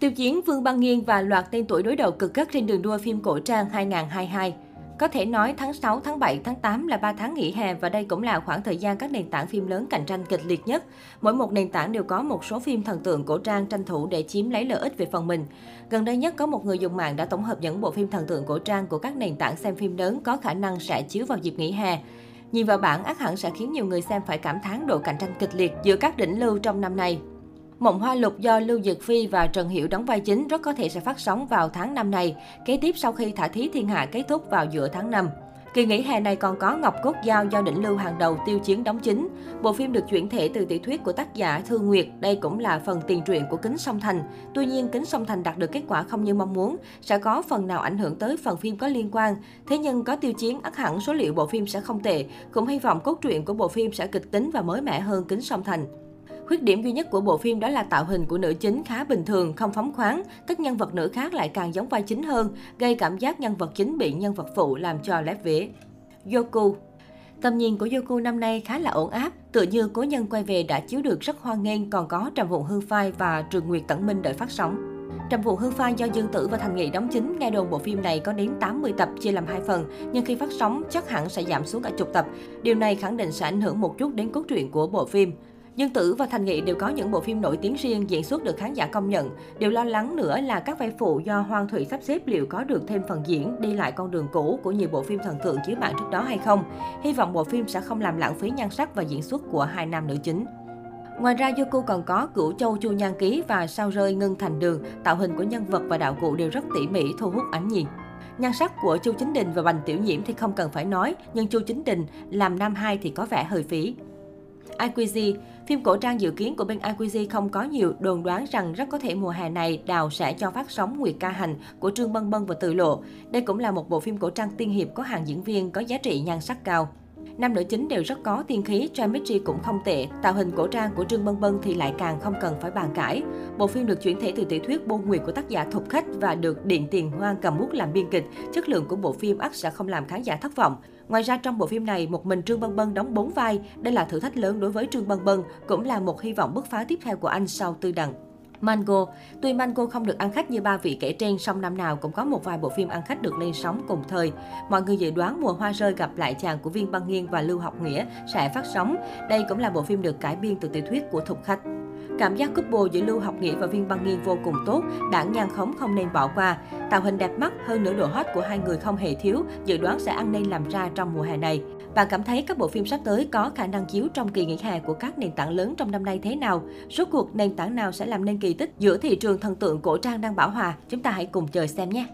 Tiêu Chiến, Vương Băng Nghiên và loạt tên tuổi đối đầu cực gắt trên đường đua phim cổ trang 2022. Có thể nói tháng 6, tháng 7, tháng 8 là 3 tháng nghỉ hè và đây cũng là khoảng thời gian các nền tảng phim lớn cạnh tranh kịch liệt nhất. Mỗi một nền tảng đều có một số phim thần tượng cổ trang tranh thủ để chiếm lấy lợi ích về phần mình. Gần đây nhất có một người dùng mạng đã tổng hợp những bộ phim thần tượng cổ trang của các nền tảng xem phim lớn có khả năng sẽ chiếu vào dịp nghỉ hè. Nhìn vào bảng, ác hẳn sẽ khiến nhiều người xem phải cảm thán độ cạnh tranh kịch liệt giữa các đỉnh lưu trong năm nay. Mộng Hoa Lục do Lưu Dực Phi và Trần Hiểu đóng vai chính rất có thể sẽ phát sóng vào tháng năm này, kế tiếp sau khi Thả Thí Thiên Hạ kết thúc vào giữa tháng 5. Kỳ nghỉ hè này còn có Ngọc Cốt Giao do đỉnh lưu hàng đầu tiêu chiến đóng chính. Bộ phim được chuyển thể từ tiểu thuyết của tác giả Thư Nguyệt, đây cũng là phần tiền truyện của Kính Sông Thành. Tuy nhiên, Kính Sông Thành đạt được kết quả không như mong muốn, sẽ có phần nào ảnh hưởng tới phần phim có liên quan. Thế nhưng có tiêu chiến, ắt hẳn số liệu bộ phim sẽ không tệ, cũng hy vọng cốt truyện của bộ phim sẽ kịch tính và mới mẻ hơn Kính Sông Thành. Khuyết điểm duy nhất của bộ phim đó là tạo hình của nữ chính khá bình thường, không phóng khoáng. Các nhân vật nữ khác lại càng giống vai chính hơn, gây cảm giác nhân vật chính bị nhân vật phụ làm cho lép vế. Yoku Tầm nhìn của Yoku năm nay khá là ổn áp, tựa như cố nhân quay về đã chiếu được rất hoan nghênh, còn có Trầm Vụ Hương Phai và Trường Nguyệt Tẩn Minh đợi phát sóng. Trầm Vụ Hương Phai do Dương Tử và Thành Nghị đóng chính, nghe đồn bộ phim này có đến 80 tập chia làm hai phần, nhưng khi phát sóng chắc hẳn sẽ giảm xuống cả chục tập. Điều này khẳng định sẽ ảnh hưởng một chút đến cốt truyện của bộ phim. Dương Tử và Thành Nghị đều có những bộ phim nổi tiếng riêng diễn xuất được khán giả công nhận. Điều lo lắng nữa là các vai phụ do Hoang Thủy sắp xếp liệu có được thêm phần diễn đi lại con đường cũ của nhiều bộ phim thần tượng chiếu mạng trước đó hay không. Hy vọng bộ phim sẽ không làm lãng phí nhan sắc và diễn xuất của hai nam nữ chính. Ngoài ra, Yoku còn có Cửu Châu Chu Nhan Ký và Sao Rơi Ngân Thành Đường, tạo hình của nhân vật và đạo cụ đều rất tỉ mỉ, thu hút ánh nhìn. Nhan sắc của Chu Chính Đình và Bành Tiểu Nhiễm thì không cần phải nói, nhưng Chu Chính Đình làm nam hai thì có vẻ hơi phí. IQZ, phim cổ trang dự kiến của bên IQZ không có nhiều, đồn đoán rằng rất có thể mùa hè này Đào sẽ cho phát sóng Nguyệt Ca Hành của Trương Bân Bân và Từ Lộ. Đây cũng là một bộ phim cổ trang tiên hiệp có hàng diễn viên có giá trị nhan sắc cao. Nam nữ chính đều rất có tiên khí, chemistry cũng không tệ. Tạo hình cổ trang của Trương Bân Bân thì lại càng không cần phải bàn cãi. Bộ phim được chuyển thể từ tiểu thuyết Bôn Nguyệt của tác giả Thục Khách và được Điện Tiền Hoang cầm bút làm biên kịch. Chất lượng của bộ phim ắt sẽ không làm khán giả thất vọng. Ngoài ra trong bộ phim này, một mình Trương Bân Bân đóng 4 vai. Đây là thử thách lớn đối với Trương Bân Bân, cũng là một hy vọng bứt phá tiếp theo của anh sau Tư Đằng. Mango. Tuy Mango không được ăn khách như ba vị kể trên, song năm nào cũng có một vài bộ phim ăn khách được lên sóng cùng thời. Mọi người dự đoán mùa hoa rơi gặp lại chàng của Viên Băng Nghiên và Lưu Học Nghĩa sẽ phát sóng. Đây cũng là bộ phim được cải biên từ tiểu thuyết của Thục Khách. Cảm giác couple giữa Lưu Học Nghĩa và Viên Băng Nghiên vô cùng tốt, đảng nhan khống không nên bỏ qua. Tạo hình đẹp mắt hơn nữa độ hot của hai người không hề thiếu, dự đoán sẽ ăn nên làm ra trong mùa hè này. Bạn cảm thấy các bộ phim sắp tới có khả năng chiếu trong kỳ nghỉ hè của các nền tảng lớn trong năm nay thế nào? Rốt cuộc nền tảng nào sẽ làm nên kỳ tích giữa thị trường thần tượng cổ trang đang bảo hòa? Chúng ta hãy cùng chờ xem nhé!